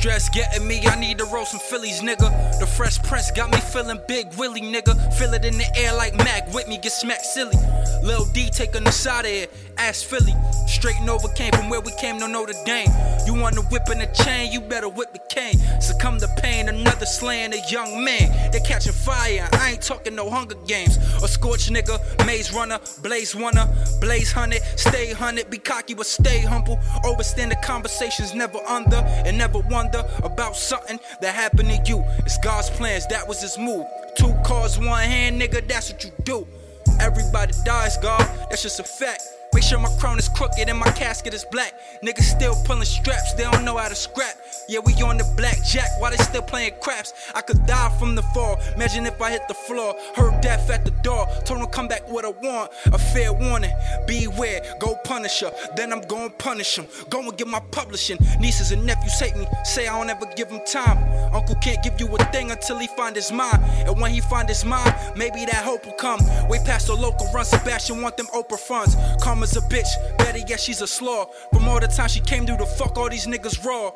Stress getting me, I need to roll some Phillies, nigga. The fresh press got me feeling big Willie, nigga. Feel it in the air like Mac with me, get smacked silly. Lil D taking the side of it, ass Philly. Straighten over came from where we came, no Notre Dame. You want to whip in the chain, you better whip the cane. Succumb to pain, another slaying a young man. They catching fire, I ain't talking no Hunger Games. A scorch nigga, maze runner, blaze runner, blaze hunted, stay hunted, be cocky but stay humble. Overstand the conversations, never under and never wonder about something that happened to you. It's God's plans, that was his move. Two cars, one hand, nigga, that's what you do. Everybody dies, God, that's just a fact. Make sure my crown is crooked and my casket is black. Niggas still pulling straps, they don't know how to scrap. Yeah, we on the blackjack while they still playing craps. I could die from the fall. Imagine if I hit the floor. Heard death at the door. Told them come back with a warrant. A fair warning. Beware, go punish her. Then I'm going punish him. Go and get my publishing. Nieces and nephews hate me. Say I don't ever give them time. Uncle can't give you a thing until he find his mind. And when he find his mind, maybe that hope will come. Way past the local run. Sebastian want them Oprah funds. Karma's a bitch. Better yet, she's a slaw. From all the time she came through to fuck all these niggas raw.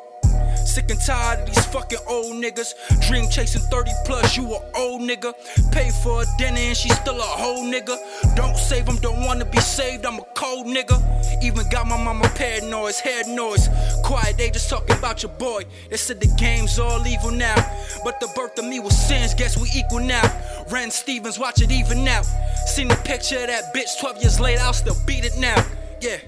Sick and tired of these fucking old niggas. Dream chasing 30 plus, you a old nigga. Pay for a dinner and she still a whole nigga. Don't save him, don't wanna be saved, I'm a cold nigga. Even got my mama paranoid, head noise. Quiet, they just talking about your boy. They said the game's all evil now. But the birth of me was sins, guess we equal now. Ren Stevens, watch it even now. Seen the picture of that bitch 12 years later, I'll still beat it now. Yeah.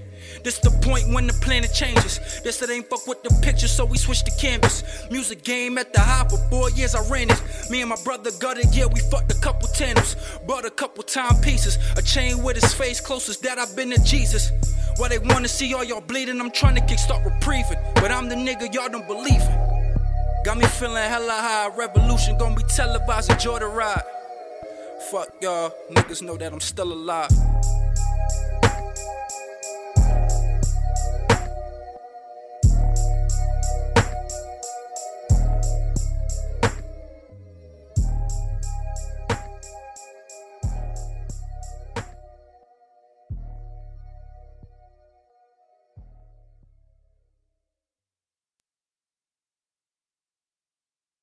This the point when the planet changes. This it ain't fuck with the picture, so we switch the canvas. Music game at the high for four years, I ran it. Me and my brother got it, yeah, we fucked a couple tandems. Bought a couple timepieces. A chain with his face, closest that I've been to Jesus. Why they wanna see all y'all bleeding, I'm trying to kickstart reprieving. But I'm the nigga y'all don't believe in. Got me feeling hella high, revolution gonna be televised, enjoy the ride. Fuck y'all, niggas know that I'm still alive.